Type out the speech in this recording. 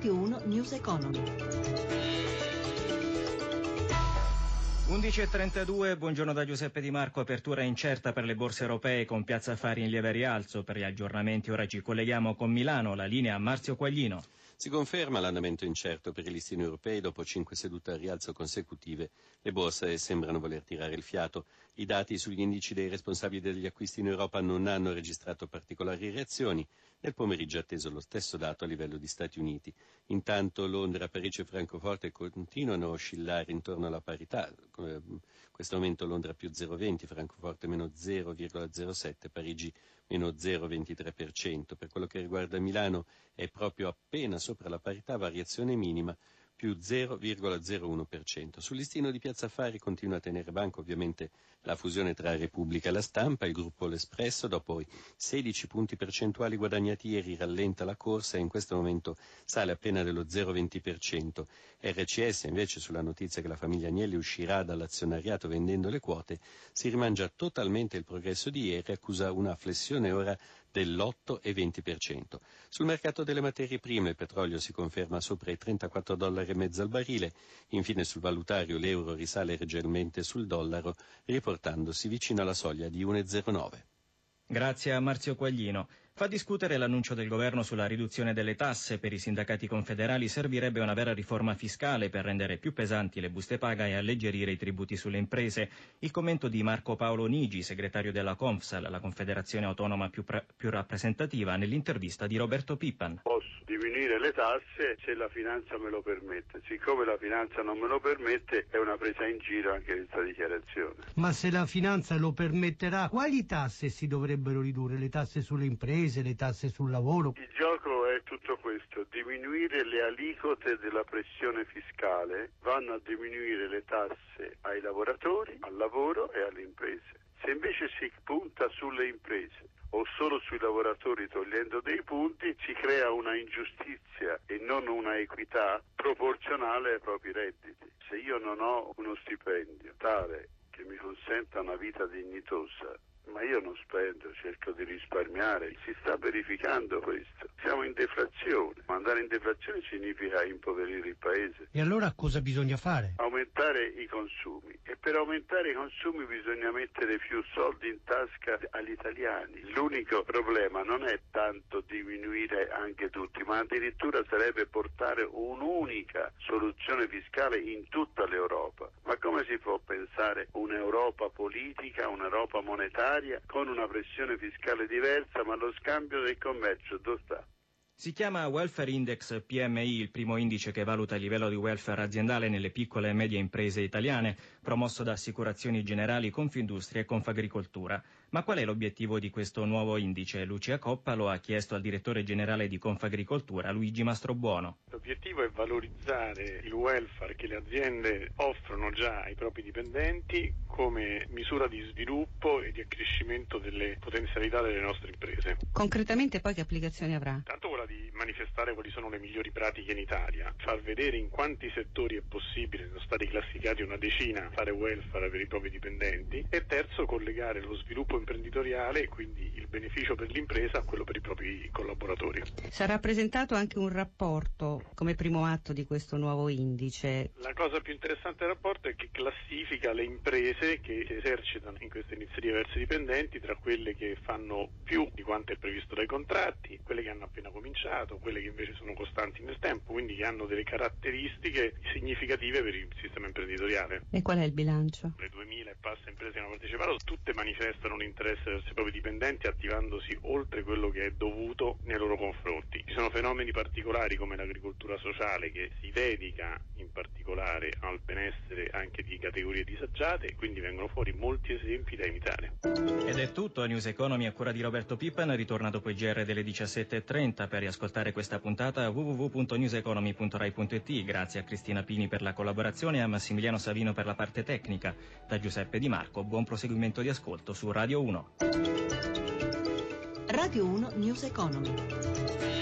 Radio 1 News Economy. 11.32, buongiorno da Giuseppe Di Marco, apertura incerta per le borse europee con Piazza Affari in lieve rialzo. Per gli aggiornamenti ora ci colleghiamo con Milano, la linea Marzio Quaglino. Si conferma l'andamento incerto per i listini europei dopo cinque sedute a rialzo consecutive. Le borse sembrano voler tirare il fiato. I dati sugli indici dei responsabili degli acquisti in Europa non hanno registrato particolari reazioni. Nel pomeriggio è atteso lo stesso dato a livello di Stati Uniti. Intanto Londra, Parigi e Francoforte continuano a oscillare intorno alla parità. Questo momento Londra più 0,20, Francoforte meno 0,07, Parigi meno 0,23%. Per quello che riguarda Milano è proprio appena sopra la parità, variazione minima più 0,01%. Sul listino di Piazza Affari continua a tenere banco ovviamente la fusione tra Repubblica e la Stampa, il gruppo L'Espresso dopo i 16 punti percentuali guadagnati ieri rallenta la corsa e in questo momento sale appena dello 0,20%. RCS invece sulla notizia che la famiglia Agnelli uscirà dall'azionariato vendendo le quote si rimangia totalmente il progresso di ieri accusa una flessione ora dell'8,20%. Sul mercato delle materie prime il petrolio si conferma sopra i 34 dollari e mezzo al barile, infine sul valutario l'euro risale leggermente sul dollaro riportandosi vicino alla soglia di 1,09. Grazie a Marzio Quaglino. Fa discutere l'annuncio del governo sulla riduzione delle tasse per i sindacati confederali servirebbe una vera riforma fiscale per rendere più pesanti le buste paga e alleggerire i tributi sulle imprese. Il commento di Marco Paolo Nigi, segretario della Confsal, la confederazione autonoma più, più rappresentativa, nell'intervista di Roberto Pippan. Posso diminuire le tasse se la finanza me lo permette. Siccome la finanza non me lo permette è una presa in giro anche questa dichiarazione. Ma se la finanza lo permetterà, quali tasse si dovrebbero ridurre? Le tasse sulle imprese? le tasse sul lavoro. Il gioco è tutto questo, diminuire le aliquote della pressione fiscale vanno a diminuire le tasse ai lavoratori, al lavoro e alle imprese. Se invece si punta sulle imprese o solo sui lavoratori togliendo dei punti, si crea una ingiustizia e non una equità proporzionale ai propri redditi. Se io non ho uno stipendio tale che mi consenta una vita dignitosa, ma io non spendo, cerco di risparmiare. Si sta verificando questo. Siamo in deflazione. Ma andare in deflazione significa impoverire il paese. E allora cosa bisogna fare? Aumentare i consumi. E per aumentare i consumi bisogna mettere più soldi in tasca agli italiani. L'unico problema non è tanto diminuire anche tutti, ma addirittura sarebbe portare un'unica soluzione fiscale in tutta l'Europa. Ma come si può pensare un'Europa politica, un'Europa monetaria con una pressione fiscale diversa, ma lo scambio del commercio dove sta? Si chiama Welfare Index PMI, il primo indice che valuta il livello di welfare aziendale nelle piccole e medie imprese italiane, promosso da Assicurazioni Generali, Confindustria e Confagricoltura. Ma qual è l'obiettivo di questo nuovo indice? Lucia Coppa lo ha chiesto al direttore generale di Confagricoltura, Luigi Mastrobuono. L'obiettivo è valorizzare il welfare che le aziende offrono già ai propri dipendenti come misura di sviluppo e di accrescimento delle potenzialità delle nostre imprese. Concretamente poi che applicazioni avrà? Tanto manifestare quali sono le migliori pratiche in Italia, far vedere in quanti settori è possibile, sono stati classificati una decina, fare welfare per i propri dipendenti e terzo collegare lo sviluppo imprenditoriale e quindi il beneficio per l'impresa a quello per i propri collaboratori. Sarà presentato anche un rapporto come primo atto di questo nuovo indice. La cosa più interessante del rapporto è che classifica le imprese che esercitano in queste iniziative verso i dipendenti tra quelle che fanno più di quanto è previsto dai contratti, quelle che hanno appena cominciato, quelle che invece sono costanti nel tempo, quindi che hanno delle caratteristiche significative per il sistema imprenditoriale. E qual è il bilancio? Le 2000 e passa imprese che hanno partecipato, tutte manifestano un interesse verso i propri dipendenti attivandosi oltre quello che è dovuto nei loro confronti. Ci sono fenomeni particolari come l'agricoltura sociale che si dedica in particolare al benessere anche di categorie disagiate, quindi vengono fuori molti esempi da imitare. Ed è tutto, News Economy a cura di Roberto Pippan, ritorna dopo il GR delle 17.30 per riascoltare questa puntata www.newseconomy.rai.it. Grazie a Cristina Pini per la collaborazione e a Massimiliano Savino per la parte tecnica. Da Giuseppe Di Marco, buon proseguimento di ascolto su Radio 1. Radio 1 News Economy.